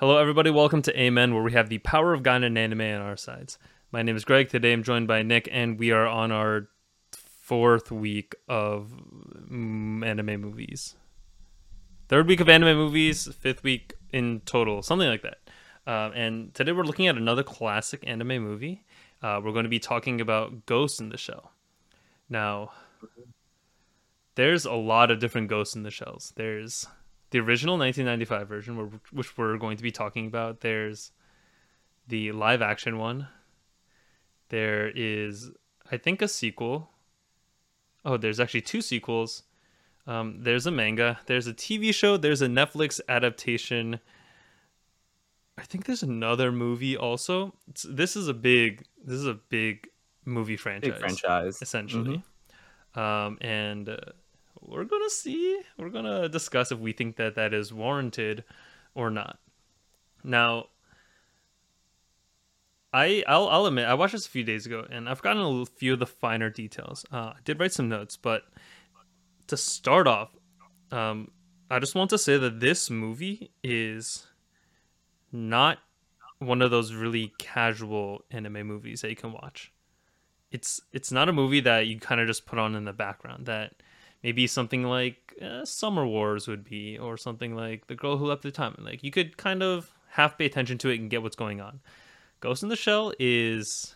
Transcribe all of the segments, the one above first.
Hello, everybody. Welcome to Amen, where we have the power of God and anime on our sides. My name is Greg. Today I'm joined by Nick, and we are on our fourth week of mm, anime movies. Third week of anime movies, fifth week in total, something like that. Uh, and today we're looking at another classic anime movie. Uh, we're going to be talking about Ghost in the Shell. Now, there's a lot of different Ghosts in the Shells. There's the original 1995 version, which we're going to be talking about. There's the live action one. There is, I think, a sequel. Oh, there's actually two sequels. Um, there's a manga. There's a TV show. There's a Netflix adaptation. I think there's another movie also. It's, this is a big. This is a big movie franchise. Big franchise, essentially. Mm-hmm. Um, and uh, we're gonna see. We're gonna discuss if we think that that is warranted or not. Now, I I'll, I'll admit I watched this a few days ago and I've gotten a few of the finer details. Uh, I did write some notes, but to start off, um, I just want to say that this movie is not one of those really casual anime movies that you can watch. It's it's not a movie that you kind of just put on in the background that maybe something like uh, Summer Wars would be, or something like The Girl Who Leapt Through Time. Like you could kind of half pay attention to it and get what's going on. Ghost in the Shell is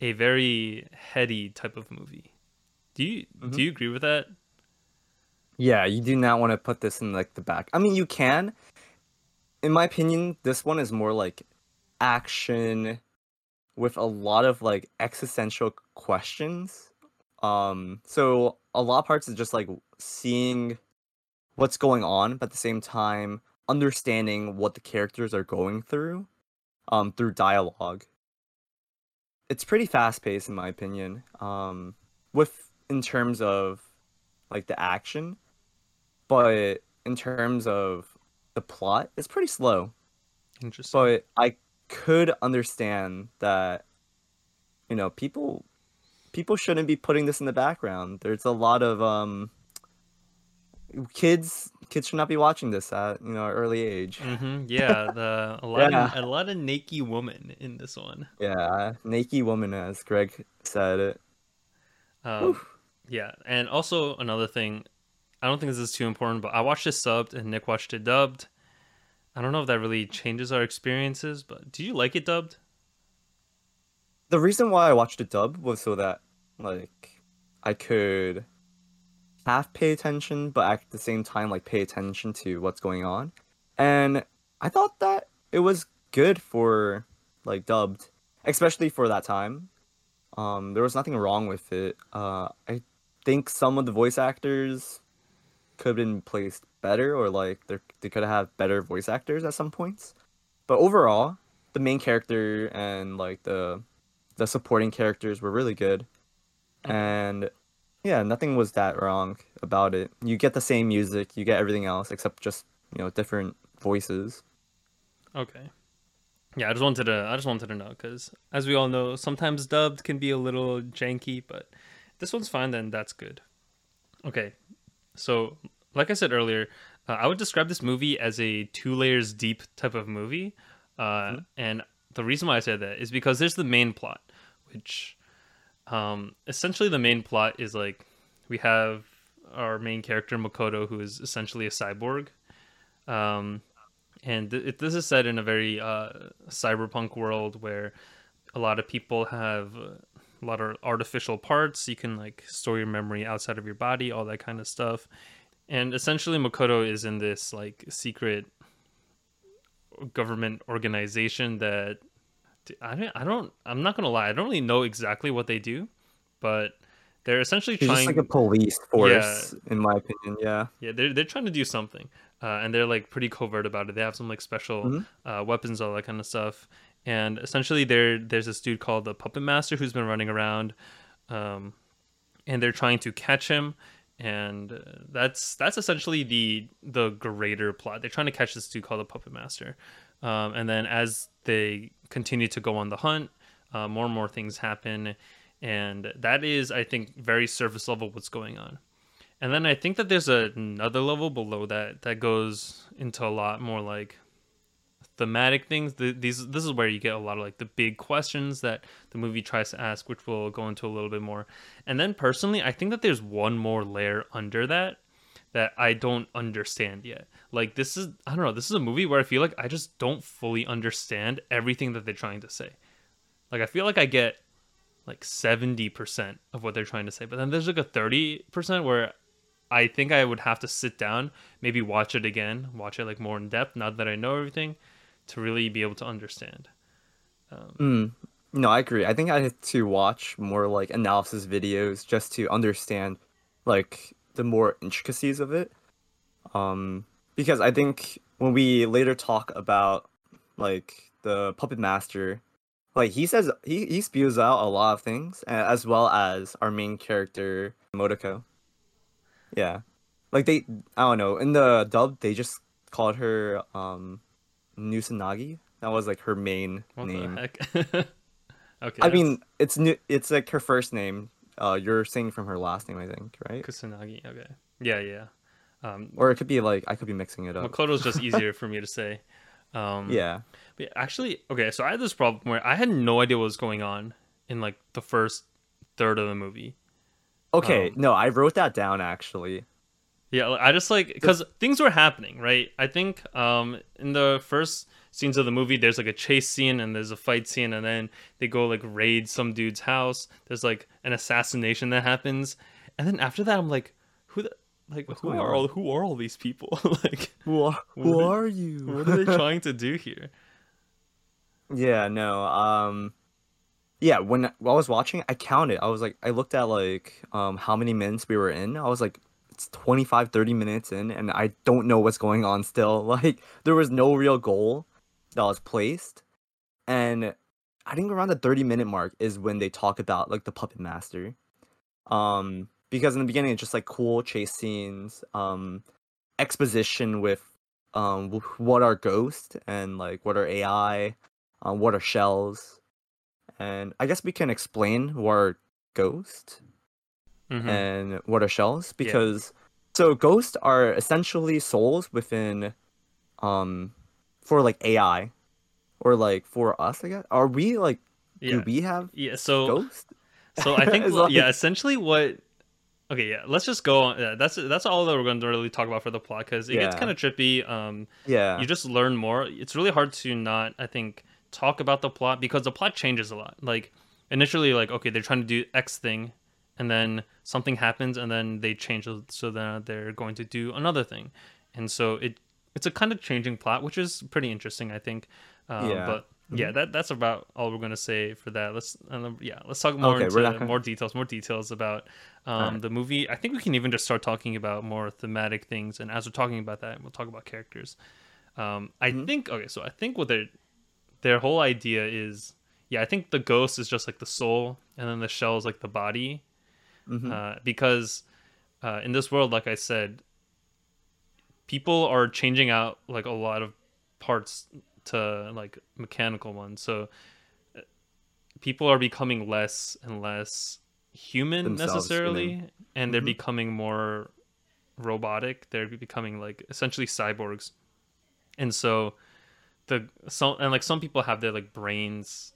a very heady type of movie. Do you mm-hmm. do you agree with that? Yeah, you do not want to put this in like the back. I mean, you can. In my opinion, this one is more like action with a lot of like existential questions. Um, so a lot of parts is just like seeing what's going on, but at the same time understanding what the characters are going through um, through dialogue. It's pretty fast paced in my opinion. Um, with in terms of like the action, but in terms of the plot, it's pretty slow. Interesting. But I could understand that you know people people shouldn't be putting this in the background. There's a lot of um kids kids should not be watching this at you know early age. Mm-hmm. Yeah, the a lot yeah. of, a lot of naked woman in this one. Yeah, naked woman, as Greg said it. Um, yeah, and also another thing, I don't think this is too important, but I watched it subbed and Nick watched it dubbed. I don't know if that really changes our experiences, but do you like it dubbed? The reason why I watched it dubbed was so that like I could half pay attention, but at the same time, like pay attention to what's going on. And I thought that it was good for like dubbed, especially for that time. Um, there was nothing wrong with it. Uh, I think some of the voice actors could have been placed better, or like they could have better voice actors at some points. But overall, the main character and like the the supporting characters were really good, and yeah, nothing was that wrong about it. You get the same music, you get everything else except just you know different voices. Okay. Yeah, I just wanted to I just wanted to know because as we all know, sometimes dubbed can be a little janky, but this one's fine. Then that's good. Okay, so like I said earlier, uh, I would describe this movie as a two layers deep type of movie, uh, mm-hmm. and the reason why I said that is because there's the main plot, which um, essentially, the main plot is like we have our main character Makoto, who is essentially a cyborg. Um, and th- this is set in a very uh, cyberpunk world where a lot of people have a lot of artificial parts. You can like store your memory outside of your body, all that kind of stuff. And essentially, Makoto is in this like secret government organization that I don't, I don't, I'm not gonna lie, I don't really know exactly what they do, but they're essentially He's trying. Just like a police force, yeah, in my opinion. Yeah. Yeah, they're they're trying to do something, uh, and they're like pretty covert about it. They have some like special mm-hmm. uh, weapons, all that kind of stuff. And essentially, there there's this dude called the Puppet Master who's been running around, um, and they're trying to catch him. And uh, that's that's essentially the the greater plot. They're trying to catch this dude called the Puppet Master, um, and then as they continue to go on the hunt, uh, more and more things happen, and that is, I think, very surface level what's going on. And then I think that there's a, another level below that that goes into a lot more like thematic things, the, these this is where you get a lot of like the big questions that the movie tries to ask, which we'll go into a little bit more. And then personally, I think that there's one more layer under that that I don't understand yet. Like this is I don't know, this is a movie where I feel like I just don't fully understand everything that they're trying to say. Like I feel like I get like 70% of what they're trying to say, but then there's like a 30% where I think I would have to sit down, maybe watch it again, watch it like more in depth, now that I know everything, to really be able to understand. Um, Mm. No, I agree. I think I had to watch more like analysis videos just to understand like the more intricacies of it. Um, because I think when we later talk about like the puppet master, like he says he, he spews out a lot of things as well as our main character Motoko. Yeah. Like they I don't know, in the dub they just called her um Nusanagi. That was like her main what name. the heck? okay. I that's mean, it's new. It's like her first name. Uh, you're saying from her last name, I think, right? Kusanagi. Okay. Yeah, yeah. Um, Or it could be like I could be mixing it up. Makoto's just easier for me to say. Um, Yeah. But actually, okay, so I had this problem where I had no idea what was going on in like the first third of the movie. Okay. Um, no, I wrote that down actually. Yeah, I just like because things were happening, right? I think um in the first scenes of the movie, there's like a chase scene and there's a fight scene, and then they go like raid some dude's house. There's like an assassination that happens, and then after that, I'm like, who the like What's who are all who are all these people? like, Who are, who are are you? what are they trying to do here? yeah. No. Um. Yeah. When I was watching, I counted. I was like, I looked at like um how many minutes we were in. I was like, it's 25, 30 minutes in, and I don't know what's going on still. Like there was no real goal that was placed, and I think around the 30 minute mark is when they talk about like the puppet master. Um because in the beginning it's just like cool chase scenes, um exposition with um what are ghosts and like what are AI, um what are shells. And I guess we can explain what are ghosts Mhm. and what are shells because so ghosts are essentially souls within um for like AI or like for us I guess. Are we like yeah, do we have yeah. So ghosts? So I think It's yeah, essentially what. Okay, yeah. Let's just go on. Yeah, that's that's all that we're going to really talk about for the plot because it gets kind of trippy. Um, Yeah. you just learn more. It's really hard to not, I think, talk about the plot because the plot changes a lot. Like initially, like okay, they're trying to do X thing, and then something happens, and then they change it so that they're going to do another thing, and so it it's a kind of changing plot, which is pretty interesting, I think. Um, Yeah. But yeah, that that's about all we're gonna say for that. Let's uh, yeah, let's talk more Okay, into gonna- more details, more details about um, Alright. the movie. I think we can even just start talking about more thematic things, and as we're talking about that, we'll talk about characters. Um, I Mhm. think okay, so I think what their their whole idea is, yeah, I think the ghost is just like the soul, and then the shell is like the body, Mhm. uh, because uh, in this world, like I said, people are changing out like a lot of parts to like mechanical ones. So uh, people are becoming less and less human Themselves necessarily, and they're Mhm. becoming more robotic. They're becoming like essentially cyborgs, and so the some and like some people have their like brains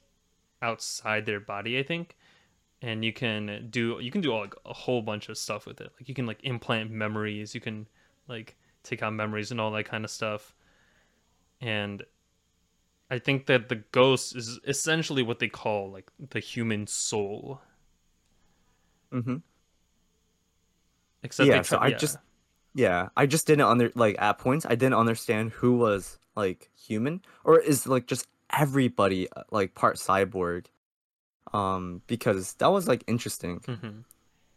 outside their body. I think and you can do you can do like a whole bunch of stuff with it like you can like implant memories you can like take out memories and all that kind of stuff and i think that the ghost is essentially what they call like the human soul Mm-hmm. except Yeah, they so I yeah. just yeah, I just didn't under like at points I didn't understand who was like human or is like just everybody uh, like part cyborg. Um because that was like interesting Mhm.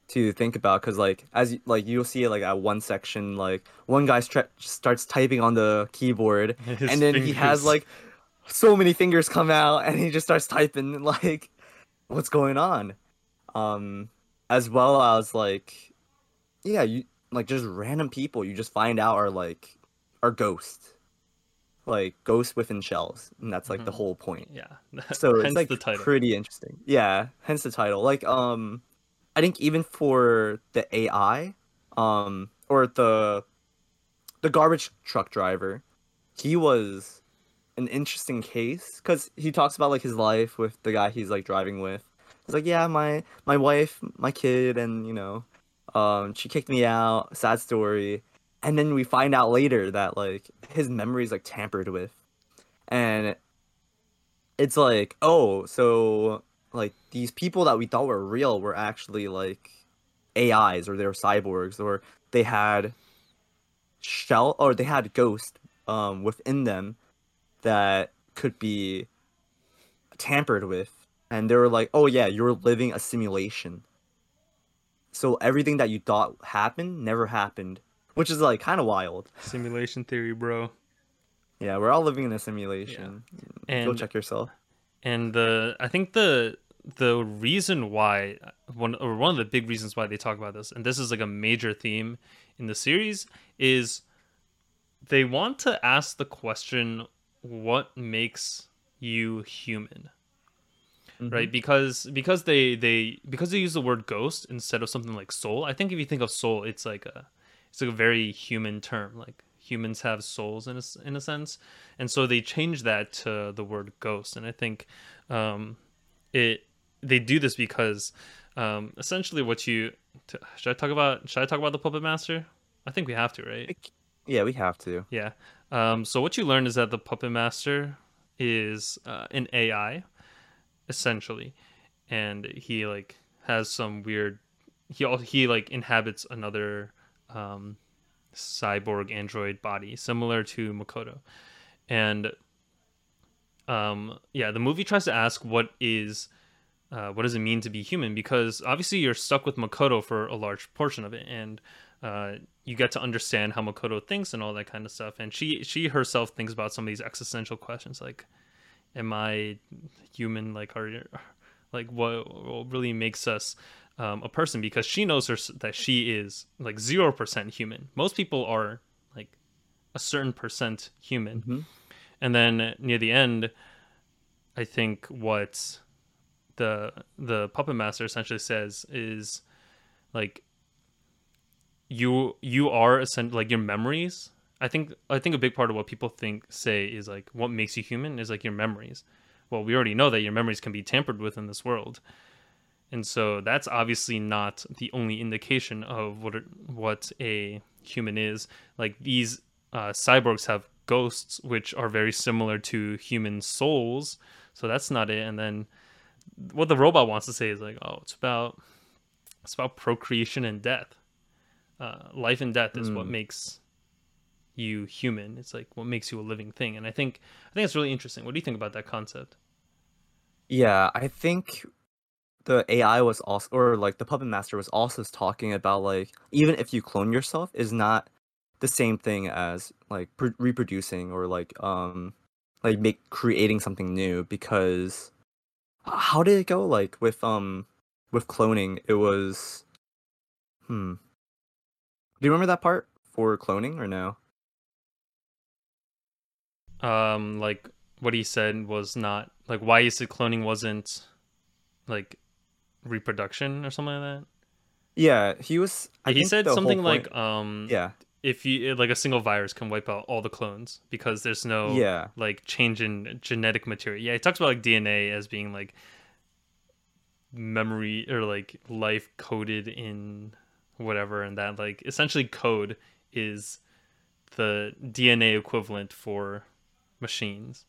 to think about cuz like as like you'll see like at one section like one guy stra- starts typing on the keyboard His and then he has like so many fingers come out and he just starts typing like what's going on? Um as well as like yeah you like just random people you just find out are like are ghosts like ghosts within shells and that's like the Mhm. whole point yeah so hence it's like the title pretty interesting yeah hence the title like um i think even for the ai um or the the garbage truck driver he was an interesting case because he talks about like his life with the guy he's like driving with. He's like, yeah, my my wife, my kid, and you know, um, she kicked me out. Sad story. And then we find out later that like his memory is like tampered with, and it's like, oh, so like these people that we thought were real were actually like AIs or they were cyborgs or they had shell or they had ghost um within them that could be tampered with. And they were like oh yeah you're living a simulation. So everything that you thought happened never happened which is like kind of wild. Simulation theory, bro. yeah we're all living in a simulation. Go And check yourself. and the I think the the reason why one or one of the big reasons why they talk about this, and this is like a major theme in the series, is they want to ask the question, what makes you human? Mm-hmm. right? Because because they they because they use the word ghost instead of something like soul. I think if you think of soul it's like a it's like a very human term like humans have souls in a, in a sense. And so they change that to the word ghost. And i think um it they do this because um essentially what you t- should i talk about should i talk about the puppet master? I think we have to right? Yeah we have to. Yeah. Um, so what you learn is that the puppet master is uh, an AI, essentially, and he like has some weird. He all he like inhabits another um, cyborg android body, similar to Makoto, and um, yeah, the movie tries to ask what is. Uh, what does it mean to be human? Because obviously you're stuck with Makoto for a large portion of it, and uh, you get to understand how Makoto thinks and all that kind of stuff. And she she herself thinks about some of these existential questions, like, "Am I human? Like, are like what, what really makes us um, a person?" Because she knows her that she is like zero percent human. Most people are like a certain percent human. Mhm. And then near the end, I think what the the puppet master essentially says is like you you are essen- like your memories i think i think a big part of what people think say is like what makes you human is like your memories well we already know that your memories can be tampered with in this world and so that's obviously not the only indication of what what a human is like these uh, cyborgs have ghosts which are very similar to human souls so that's not it and then what the robot wants to say is like oh it's about it's about procreation and death uh, life and death is what Mm. makes you human. It's like what makes you a living thing, and I think I think it's really interesting. What do you think about that concept? Yeah, I think the AI was also, or like the puppet master was also talking about like even if you clone yourself is not the same thing as like pr- reproducing or like um like make creating something new because how did it go like with um with cloning? It was hmm. Do you remember that part for cloning or no? Um, like what he said was not like why he said cloning wasn't like reproduction or something like that. yeah he was I he think said something point- like um yeah if you like a single virus can wipe out all the clones because there's no yeah like change in genetic material. Yeah, he talks about like DNA as being like memory or like life coded in whatever and that like essentially code is the DNA equivalent for machines.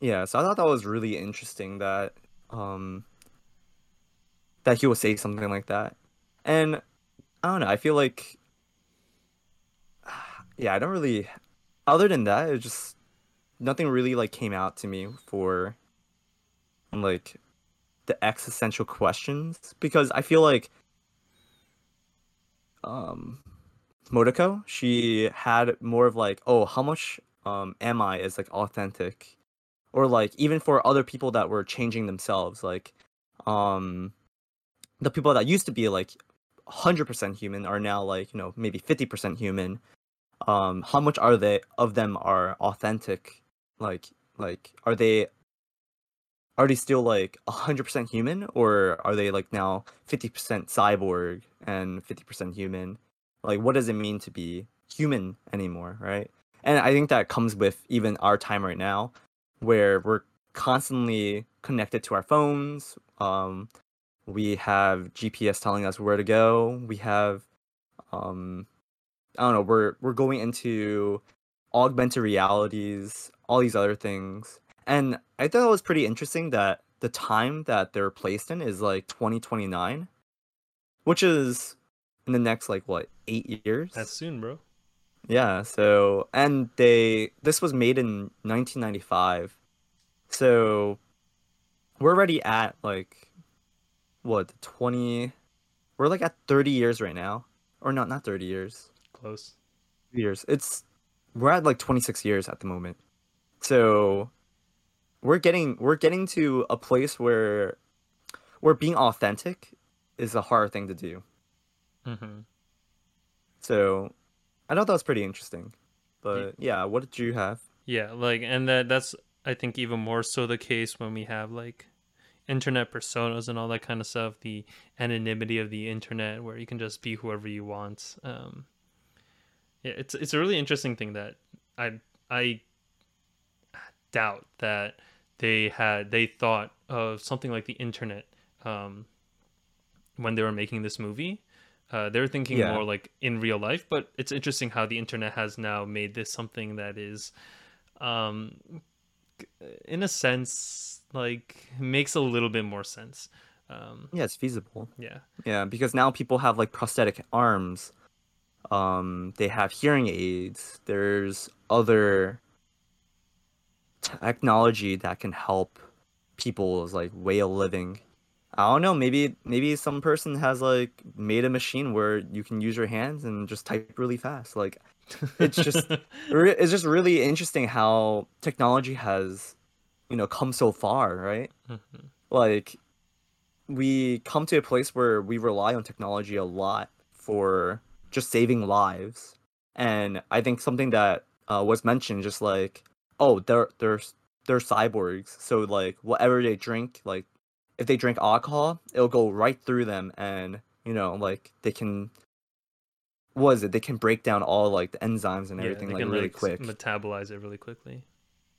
Yeah, so I thought that was really interesting that um that he would say something like that. And I don't know, I feel like yeah, I don't really other than that, it just nothing really like came out to me for like the existential questions because I feel like um Motoko, she had more of like, oh, how much um am I is like authentic or like even for other people that were changing themselves like um the people that used to be like 100% human are now like you know maybe 50% human. Um how much are they of them are authentic? Like like are they are they still like 100% human or are they like now 50% cyborg and 50% human? Like what does it mean to be human anymore right? And I think that comes with even our time right now, where we're constantly connected to our phones. Um, we have GPS telling us where to go. We have, um, I don't know, we're we're going into augmented realities, all these other things, and I thought it was pretty interesting that the time that they're placed in is like 2029, which is in the next like what eight years. That's soon, bro. Yeah, so and they this was made in 1995. So we're already at like what, 20 We're like at 30 years right now. Or not not 30 years. Close. Years. It's we're at like 26 years at the moment. So we're getting we're getting to a place where where being authentic is a hard thing to do. Mm-hmm. So I thought that was pretty interesting. But yeah, what did you have? Yeah, like, and that that's I think even more so the case when we have like internet personas and all that kind of stuff. The anonymity of the internet, where you can just be whoever you want. Um, yeah, it's it's a really interesting thing that I I doubt that they had they thought of something like the internet um, when they were making this movie. Uh, they're thinking Yeah. more like in real life, but it's interesting how the internet has now made this something that is, um, in a sense, like makes a little bit more sense. Um, Yeah, it's feasible. yeah, Yeah, because now people have like prosthetic arms. Um, they have hearing aids. There's other technology that can help people's like way of living. I don't know, maybe maybe some person has like made a machine where you can use your hands and just type really fast. Like It's just- it's just really interesting how technology has, you know, come so far, right? Mhm. like we come to a place where we rely on technology a lot for just saving lives and i think something that uh, was mentioned just like oh they're they're they're cyborgs so like whatever they drink like if they drink alcohol it'll go right through them and you know like they can what is it they can break down all like the enzymes and Yeah, everything they like can really like quick metabolize it really quickly.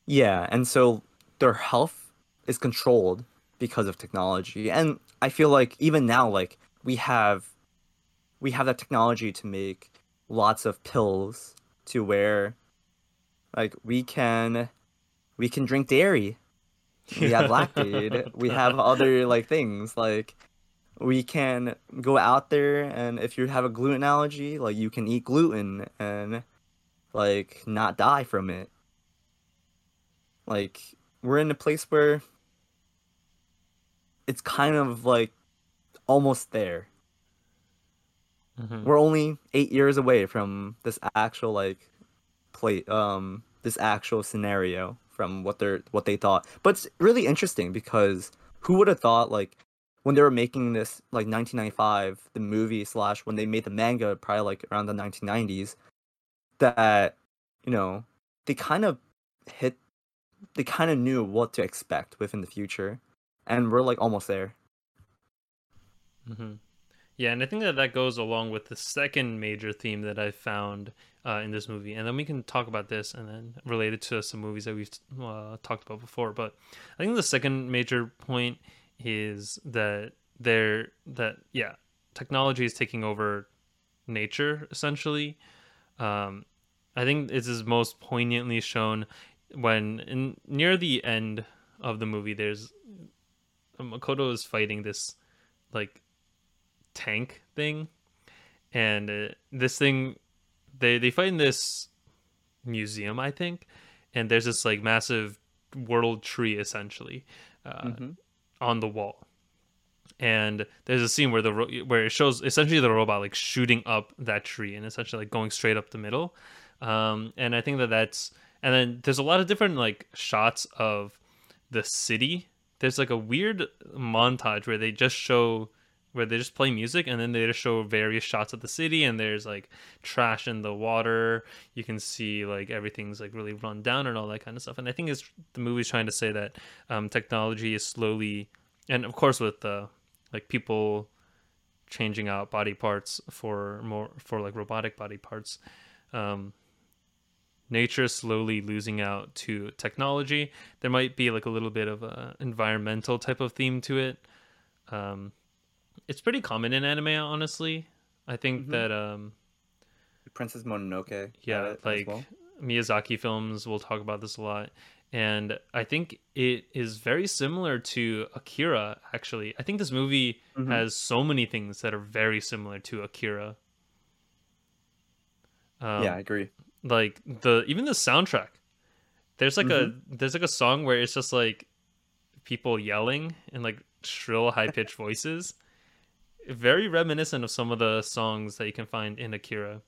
yeah, and so their health is controlled because of technology. And I feel like even now like we have we have that technology to make lots of pills to where like we can we can drink dairy. We have Lactaid. we have other like things like we can go out there and if you have a gluten allergy, like you can eat gluten and like not die from it like we're in a place where it's kind of like almost there Mhm. we're only eight years away from this actual like play um this actual scenario from what they're what they thought but it's really interesting because who would have thought like when they were making this like 1995 the movie slash when they made the manga probably like around the 1990s that you know they kind of hit they kind of knew what to expect within the future and we're like almost there hmm Yeah, and I think that that goes along with the second major theme that I found uh, in this movie, and then we can talk about this and then related to some movies that we've uh, talked about before. But I think the second major point is that there that yeah, technology is taking over nature essentially. Um, I think this is most poignantly shown when in near the end of the movie. There's Makoto is fighting this like tank thing. And uh, this thing they they fight in this museum i think. And there's this like massive world tree essentially uh, on the wall. And there's a scene where the ro- where it shows essentially the robot like shooting up that tree and essentially like going straight up the middle. Um and i think that that's and then there's a lot of different like shots of the city. There's like a weird montage where they just show where they just play music and then they just show various shots of the city and there's like trash in the water. You can see like everything's like really run down and all that kind of stuff. And i think it's the movie's trying to say that um, technology is slowly and of course with uh, like people changing out body parts for more for like robotic body parts um, nature slowly losing out to technology. There might be like a little bit of a environmental type of theme to it. Um, it's pretty common in anime, honestly. I think Mhm. that um, Princess Mononoke. yeah, like well. Miyazaki films will talk about this a lot. And I think it is very similar to Akira, actually. I think this movie Mhm. has so many things that are very similar to Akira. Um, yeah, I agree. Like the even the soundtrack. There's like a there's like a song where it's just like people yelling in like shrill high pitched voices. Very reminiscent of some of the songs that you can find in akira.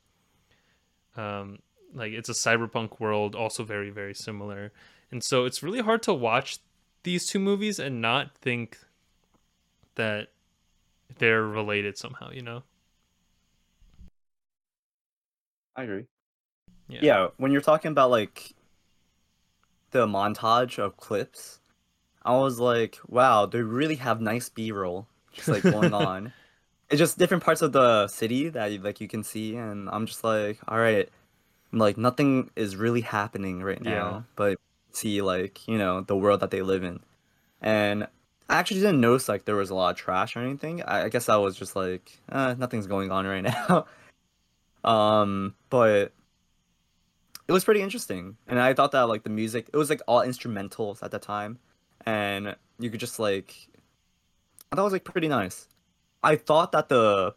Um like it's a cyberpunk world also very very similar. And so it's really hard to watch these two movies and not think that they're related somehow you know? I agree. Yeah. Yeah. when you're talking about like the montage of clips, I was like, wow, they really have nice B-roll just like going on. It's just different parts of the city that you, like you can see, and I'm just like, all right, like nothing is really happening right now, Yeah. but see like you know the world that they live in, and I actually didn't notice like there was a lot of trash or anything. I, I guess I was just like, uh, nothing's going on right now. um, but it was pretty interesting. And i thought that like the music it was like all instrumentals at that time. And you could just like i thought it was like pretty nice. I thought that the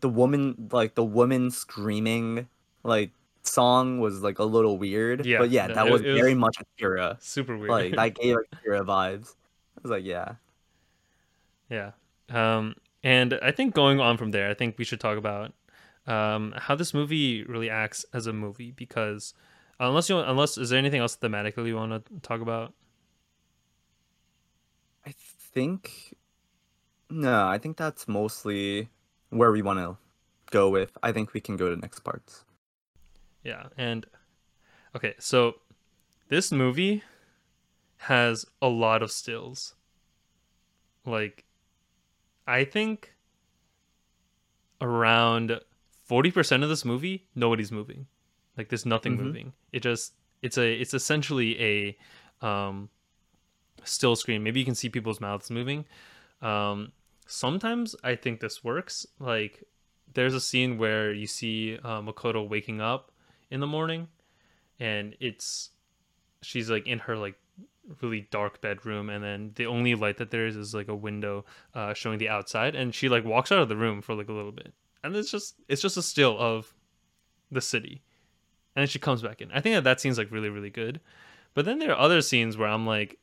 the woman like the woman screaming like song was like a little weird. Yeah, but yeah that it- was it was- very much akira. super weird. Like that gave akira vibes. I was like yeah. Yeah. Um, and I think going on from there, I think we should talk about um, how this movie really acts as a movie because unless you unless is there anything else thematically you want to talk about? i think no i think that's mostly where we want to go with i think we can go to next parts Yeah. And okay, so this movie has a lot of stills. Like I think around 40% of this movie nobody's moving. Like there's nothing Mhm. moving. It just it's a it's essentially a um still screen. Maybe you can see people's mouths moving. Um sometimes I think this works. Like there's a scene where you see uh, Makoto waking up in the morning and it's she's like in her like really dark bedroom and then the only light that there is is like a window uh showing the outside and she like walks out of the room for like a little bit and it's just it's just a still of the city and then she comes back in i think that that scene's like really really good but then there are other scenes where i'm like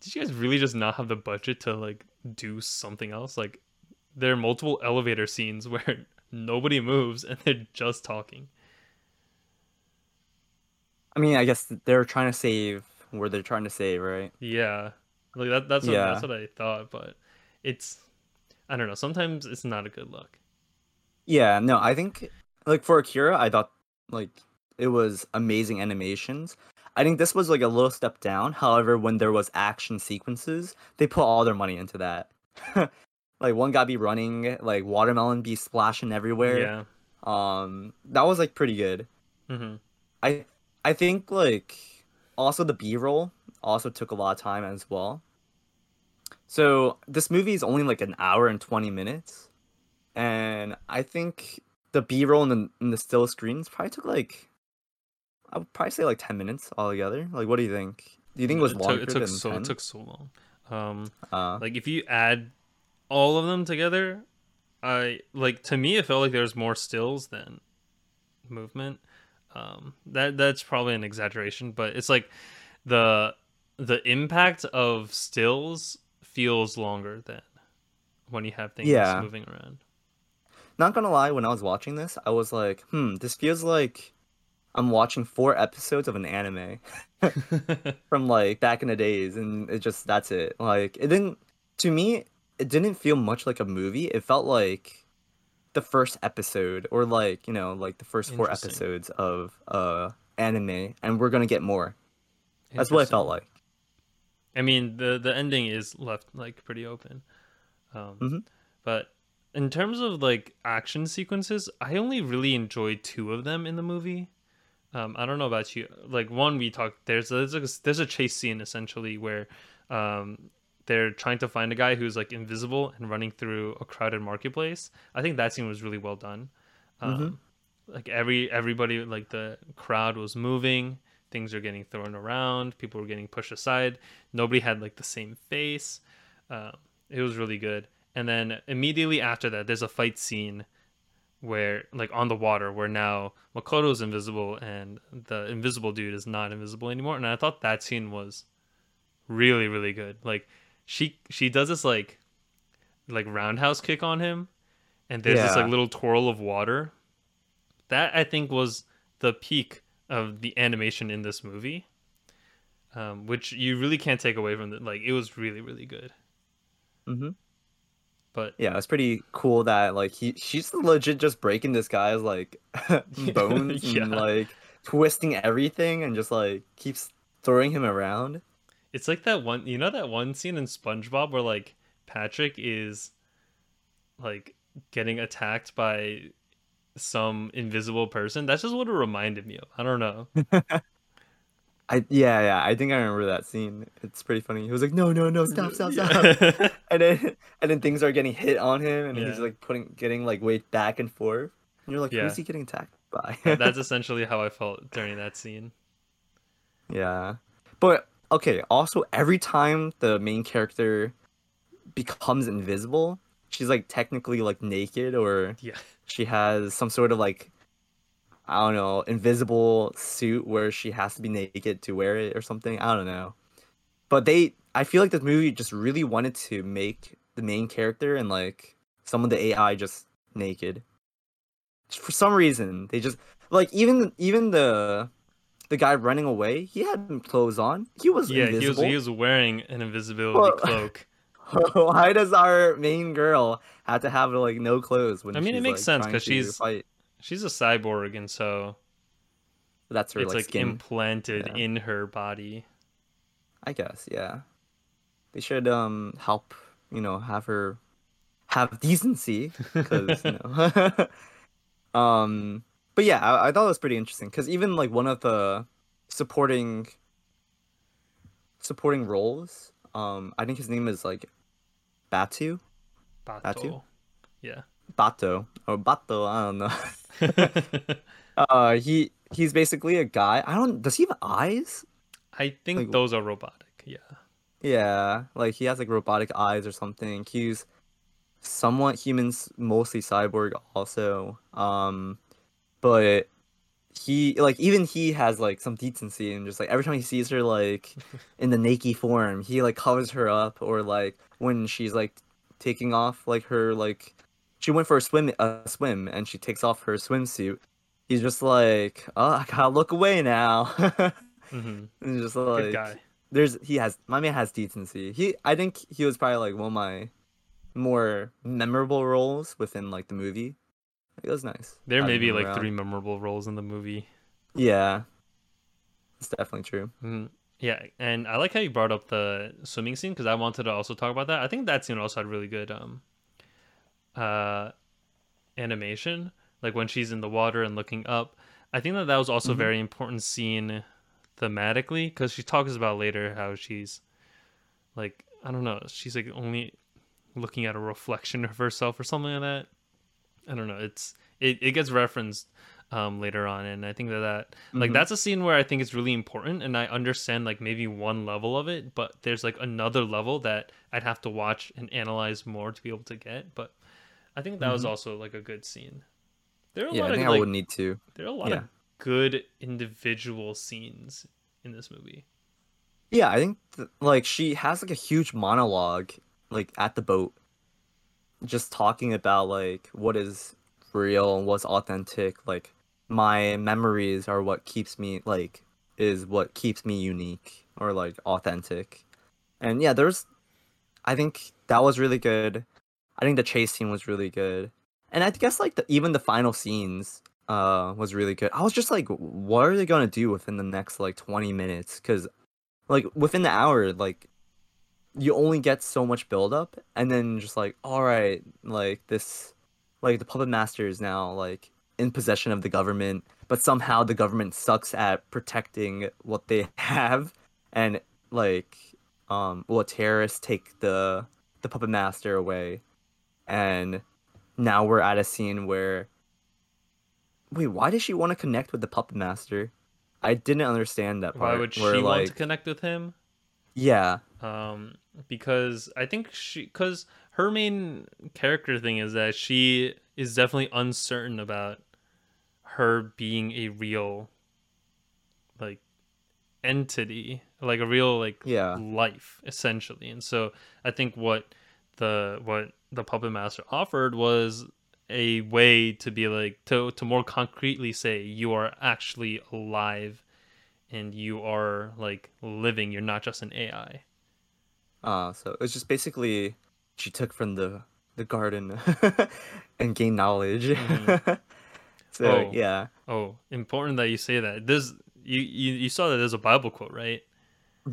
did you guys really just not have the budget to like do something else like there are multiple elevator scenes where nobody moves and they're just talking I mean, I guess they're trying to save where they're trying to save, right? Yeah, like that. That's what, Yeah. that's what I thought, but it's I don't know. Sometimes it's not a good look. Yeah, no, I think like for Akira, I thought like it was amazing animations. I think this was like a little step down. However, when there was action sequences, they put all their money into that. like one guy be running, like watermelon be splashing everywhere. Yeah. Um, that was like pretty good. hmm I I think like also the B roll also took a lot of time as well. So this movie is only like an hour and twenty minutes, and I think the B roll and the, and the still screens probably took like I would probably say like ten minutes altogether. Like, what do you think? Do you think it was it took, it took than so 10? it took so long. Um, uh, like if you add all of them together, I like to me it felt like there was more stills than movement. Um, that that's probably an exaggeration, but it's like the the impact of stills feels longer than when you have things Yeah. moving around. Not gonna lie, when I was watching this, I was like, hmm, this feels like I'm watching four episodes of an anime. from like back in the days and it just that's it like it didn't to me it didn't feel much like a movie it felt like the first episode or like you know like the first four episodes of uh anime and we're gonna get more that's what it felt like I mean, the the ending is left like pretty open. Um, Mhm. But in terms of like action sequences, I only really enjoyed two of them in the movie. Um, I don't know about you. Like one, we talked. There's there's a, there's a chase scene essentially where um, they're trying to find a guy who's like invisible and running through a crowded marketplace. I think that scene was really well done. Um, Like every everybody like the crowd was moving. Things are getting thrown around. People were getting pushed aside. Nobody had like the same face. Uh, it was really good. And then immediately after that, there's a fight scene where like on the water where now Makoto's invisible and the invisible dude is not invisible anymore. And I thought that scene was really really good. Like she she does this like like roundhouse kick on him and there's this like little twirl of water. That I think was the peak of the animation in this movie. Um, which you really can't take away from it. Like it was really really good. hmm But Yeah, it's pretty cool that like he she's legit just breaking this guy's like bones Yeah. and like twisting everything and just like keeps throwing him around. It's like that one, you know, that one scene in SpongeBob where like Patrick is like getting attacked by some invisible person. That's just what it reminded me of. I don't know. I yeah yeah I think I remember that scene. It's pretty funny. He was like, no no no stop stop stop, Yeah. and then and then things are getting hit on him and he's like putting getting like weight back and forth. And you're like, Yeah. who's he getting attacked by? That's essentially how I felt during that scene. Yeah. But okay, also every time the main character becomes invisible, she's like technically like naked or Yeah. she has some sort of like I don't know, invisible suit where she has to be naked to wear it or something. I don't know. But they I feel like this movie just really wanted to make the main character and like some of the AI just naked. For some reason, they just like even even the the guy running away, he had clothes on. He was Yeah, he was he was wearing an invisibility Well, cloak. Why does our main girl have to have like no clothes when I mean, it makes like, sense because she's- fight? She's a cyborg, and so That's her it's like, like skin. implanted Yeah. in her body. I guess, yeah. They should um help, you know, have her have decency because you know. um, but yeah, I, I thought it was pretty interesting because even like one of the supporting supporting roles, um, I think his name is like Batu, Batu. too? Yeah. Bato or Bato, I don't know. uh, he he's basically a guy. I don't. Does he have eyes? I think Like- those are robotic. Yeah. Yeah, like he has like robotic eyes or something. He's somewhat humans, mostly cyborg also. Um, but he like even he has like some decency and just like every time he sees her like in the naked form, he like covers her up or like when she's like taking off like her like she went for a swim a swim and she takes off her swimsuit. He's just like, oh, I gotta look away now. hmm and just like guy. there's he has my man has decency. He I think he was probably like one of my more memorable roles within like the movie. It was nice. There may be like around. three memorable roles in the movie. Yeah, it's definitely true. Mhm. Yeah, and I like how you brought up the swimming scene because I wanted to also talk about that. I think that scene also had really good um uh animation, like when she's in the water and looking up. I think that that was also a Mhm. very important scene thematically because she talks about later how she's like I don't know, she's like only looking at a reflection of herself or something like that. I don't know. It's it, it gets referenced um later on and I think that that like Mhm. that's a scene where I think it's really important and I understand like maybe one level of it, but there's like another level that I'd have to watch and analyze more to be able to get. But I think that was Mhm. also like a good scene. There are a Yeah, lot I of think I like would need to. there are a lot yeah. of good individual scenes in this movie. Yeah, I think th- like she has like a huge monologue like at the boat, just talking about like what is real and what's authentic. Like my memories are what keeps me like is what keeps me unique or like authentic. And yeah, there's I think that was really good. I think the chase scene was really good. And I guess like the, even the final scenes uh was really good. I was just like what are they to do within the next like 20 minutes cuz like within the hour like you only get so much build up and then just like all right like this like the puppet master is now like in possession of the government but somehow the government sucks at protecting what they have, and like, um, well, terrorists take the the puppet master away, and now we're at a scene where. Wait, why does she want to connect with the puppet master? I didn't understand that part. Why would she where, want like, to connect with him? Yeah, um because i think she because her main character thing is that she is definitely uncertain about her being a real like entity like a real like Yeah. life essentially and so i think what the what the puppet master offered was a way to be like to to more concretely say you are actually alive and you are like living you're not just an ai Uh, so it's just basically she took from the the garden and gained knowledge. so Oh. yeah, Oh, important that you say that. This you you, you saw that there's a Bible quote, right?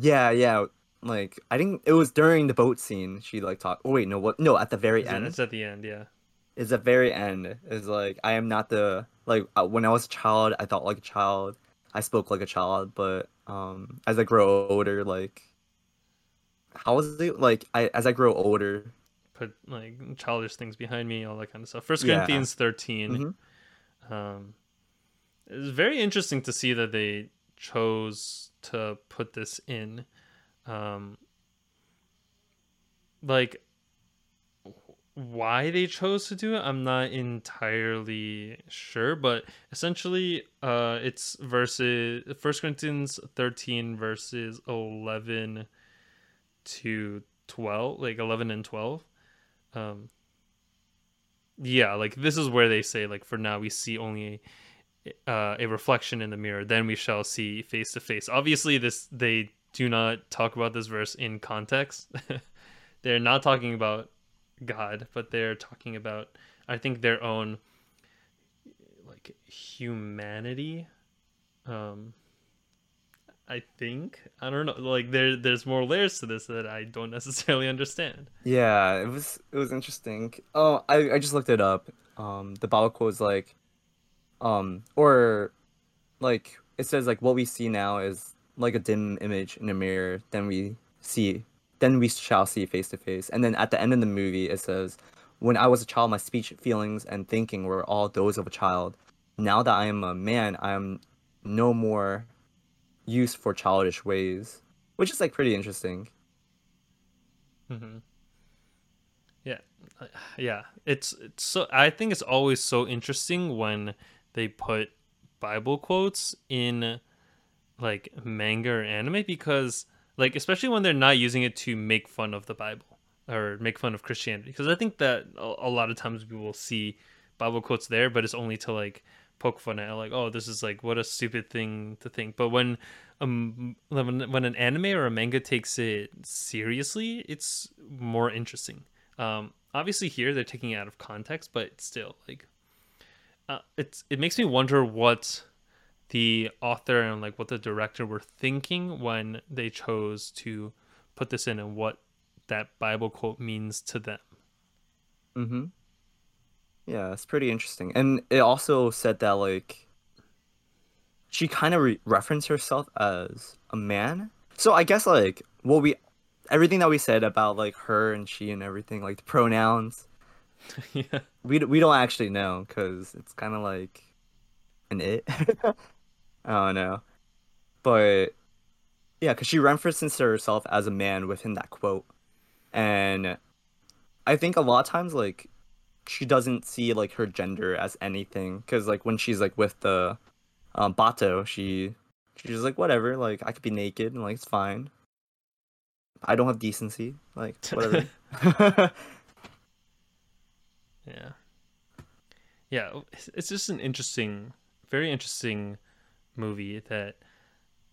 yeah, yeah. Like I think it was during the boat scene. She like talked. Oh wait, no, what? No, at the very It's, end. it's at the end, yeah. It's the very end. Is like I am not the like uh, when I was a child, I thought like a child. I spoke like a child, but um, as I grow older, like how was it? Like I as I grow older, Put like childish things behind me, all that kind of stuff. First Yeah. Corinthians 13. Mhm. Um, it's very interesting to see that they chose to put this in. Um, like why they chose to do it i'm not entirely sure but essentially uh it's verses first corinthians 13 verses 11 to 12 like 11 and 12 um yeah like this is where they say like for now we see only uh, a reflection in the mirror then we shall see face to face. Obviously this they do not talk about this verse in context they're not talking about god but they're talking about i think their own like humanity um i think i don't know like there there's more layers to this that i don't necessarily understand Yeah, it was it was interesting. Oh, I I just looked it up. Um, the Bible quote is like, um, or like it says like what we see now is like a dim image in a mirror. Then we see, then we shall see face to face. And then at the end of the movie, it says, "When I was a child, my speech, feelings, and thinking were all those of a child. Now that I am a man, I am no more used for childish ways," which is like pretty interesting. hmm Yeah, Uh, yeah. It's it's so. I think it's always so interesting when they put Bible quotes in like manga or anime because, like, especially when they're not using it to make fun of the Bible or make fun of Christianity. Because I think that a, lot of times we will see Bible quotes there, but it's only to like poke fun at, like, oh, this is like what a stupid thing to think. But when um when, when an anime or a manga takes it seriously, it's more interesting. Um, obviously here they're taking it out of context, but still, like, uh, it's it makes me wonder what the author and like what the director were thinking when they chose to put this in and what that Bible quote means to them. Mm-hmm. Yeah, it's pretty interesting. And it also said that like she kind of re- referenced herself as a man. So I guess like what we everything that we said about like her and she and everything like the pronouns yeah. we d- we don't actually know cuz it's kind of like an it. I don't know. But yeah, cuz she references herself as a man within that quote. And I think a lot of times like she doesn't see like her gender as anything because like when she's like with the um Batou she she's like whatever like i could be naked and like it's fine i don't have decency like whatever Yeah. Yeah, it's just an interesting, very interesting movie that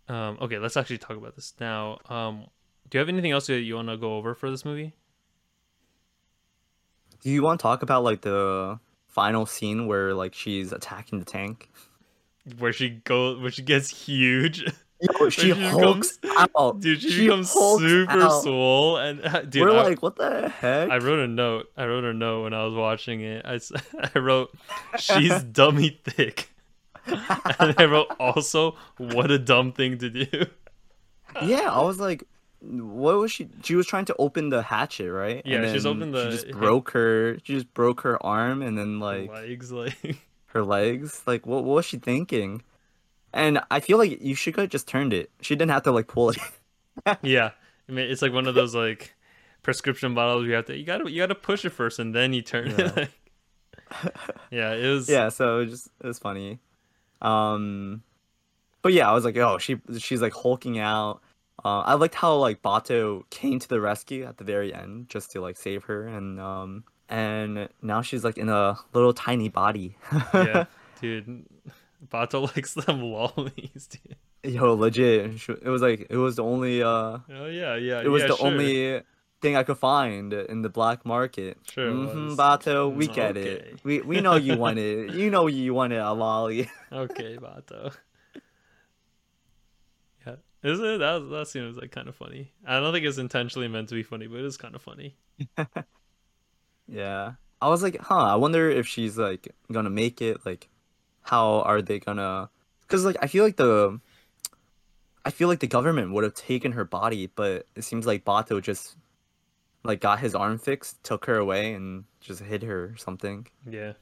um okay, let's actually talk about this now. Um do you have anything else that you want to go over for this movie? do you want to talk about like the final scene where like she's attacking the tank Where she go where she gets huge. Yo, she she hulks out Dude, she, She becomes super out. swole and dude, we're I, like what the heck I wrote a note. I wrote a note when I was watching it. I, I wrote she's dummy thick. and I wrote also, what a dumb thing to do. yeah, I was like, what was she? She was trying to open the hatchet, right? Yeah, and she's opened the- She just broke her. She just broke her arm, and then like Legs, like her legs. Like, what, what was she thinking? And I feel like you should have just turned it. She didn't have to like pull it. yeah. I mean, it's like one of those like prescription bottles. You have to you gotta you gotta push it first and then you turn Yeah. it. yeah, it was. yeah, so it was just it was funny. Um, but yeah, I was like, oh, she she's like hulking out. Uh, I liked how like Batou came to the rescue at the very end just to like save her, and um, and now she's like in a little tiny body. yeah, dude. Batou likes them lollies, dude. Yo, legit. It was like it was the only uh, Oh yeah, yeah. it was yeah, the sure. only thing I could find in the black market. Sure it Mhm. Batou, we get okay. it. We we know you want it. You know you want it, Alali. Okay, Batou. Yeah, is it? That that scene was like kind of funny. I don't think it's intentionally meant to be funny, but it is kind of funny. Yeah. I was like, huh, I wonder if she's like gonna make it. Like, how are they gonna? Because like I feel like the, I feel like the government would have taken her body, but it seems like Batou just, like, got his arm fixed, took her away, and just hid her or something. Yeah,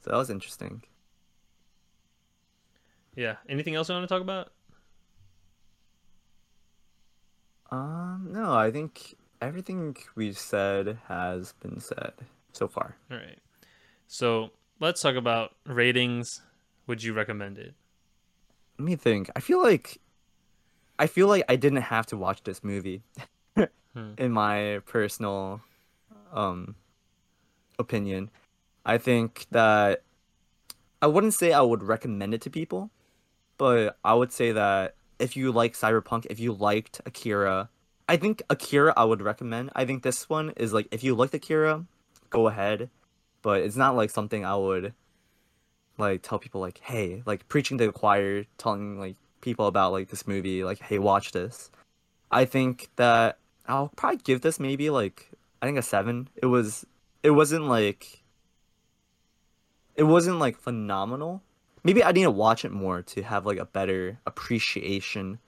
So that was interesting. yeah. Anything else you want to talk about? Um, no, I think everything we've said has been said so far. All right. So let's talk about ratings. Would you recommend it? Let me think. I feel like I feel like I didn't have to watch this movie Hmm. in my personal um opinion. I think that I wouldn't say I would recommend it to people, but I would say that if you like Cyberpunk, if you liked Akira, I think Akira I would recommend. I think this one is like if you liked Akira, go ahead, but it's not like something I would like tell people like, hey, like preaching to the choir, telling like people about like this movie, like, hey, watch this. I think that I'll probably give this maybe like I think a seven. It was it wasn't like it wasn't like phenomenal. Maybe I need to watch it more to have like a better appreciation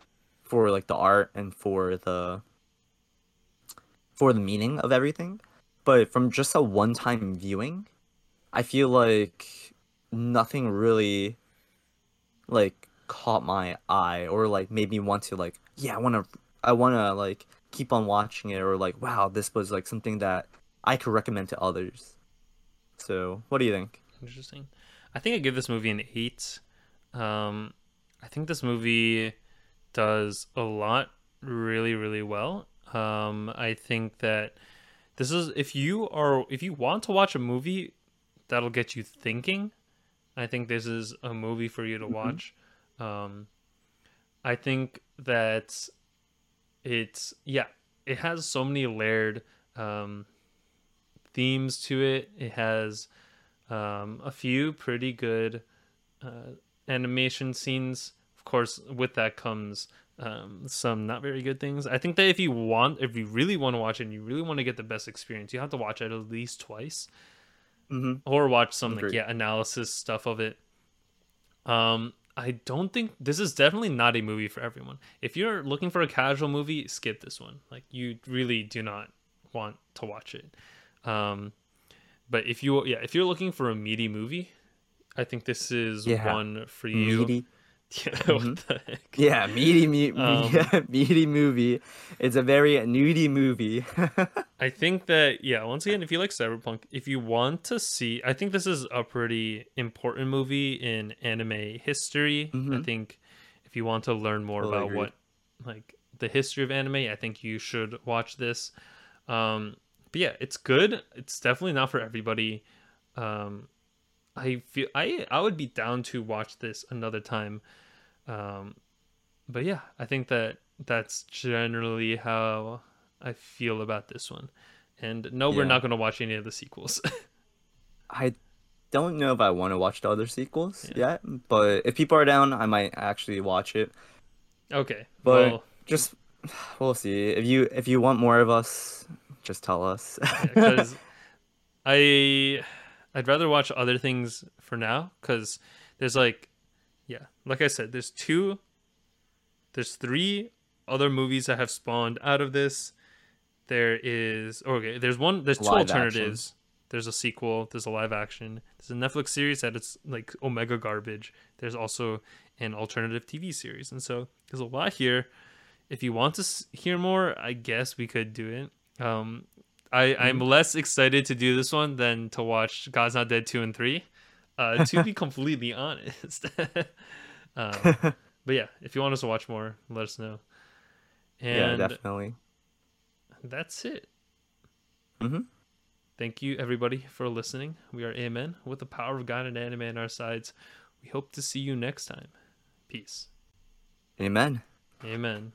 for like the art and for the for the meaning of everything. But from just a one time viewing, I feel like nothing really like caught my eye or like made me want to like yeah, I want to I want to like keep on watching it or like wow, this was like something that I could recommend to others. So, what do you think? Interesting. I think I give this movie an eight. Um, I think this movie does a lot really, really well. Um, I think that this is if you are if you want to watch a movie that'll get you thinking. I think this is a movie for you to watch. Um, I think that it's yeah, it has so many layered um, themes to it. It has um, a few pretty good uh, animation scenes. Of course, with that comes um, some not very good things. I think that if you want, if you really want to watch it and you really want to get the best experience, you have to watch it at least twice Mm-hmm. or watch some like yeah analysis stuff of it. Um, I don't think this is definitely not a movie for everyone. If you're looking for a casual movie, skip this one. Like you really do not want to watch it. Um, but if you yeah, if you're looking for a meaty movie, I think this is Yeah. one for you. Meaty. Yeah, what the heck? Yeah, meaty, me- Um, yeah, meaty movie. It's a very nudie movie. I think that yeah, once again, if you like cyberpunk, if you want to see, I think this is a pretty important movie in anime history. I Mhm. think if you want to learn more Totally about agreed. what like the history of anime, I think you should watch this. Um, but yeah, it's good. It's definitely not for everybody. Um, I feel I I would be down to watch this another time. Um, but yeah, I think that that's generally how I feel about this one. And no, we're not going to watch any of the sequels. I don't know if I want to watch the other sequels Yeah. yet, but if people are down, I might actually watch it. okay. But well, just we'll see. If you if you want more of us, just tell us. because I I'd rather watch other things for now because There's like, yeah, like I said, there's two, there's three other movies that have spawned out of this. There is okay. There's one. There's two Live alternatives. There's a sequel. There's a live action. There's a Netflix series that it's like Omega garbage. There's also an alternative TV series, and so there's a lot here. If you want to hear more, I guess we could do it. Um, I I'm less excited to do this one than to watch God's Not Dead two and three. Uh, to be completely honest. um, but yeah, if you want us to watch more, let us know. yeah, And definitely. that's it. hmm Thank you, everybody, for listening. We are Amen with the power of God and anime on our sides. We hope to see you next time. Peace. Amen. Amen.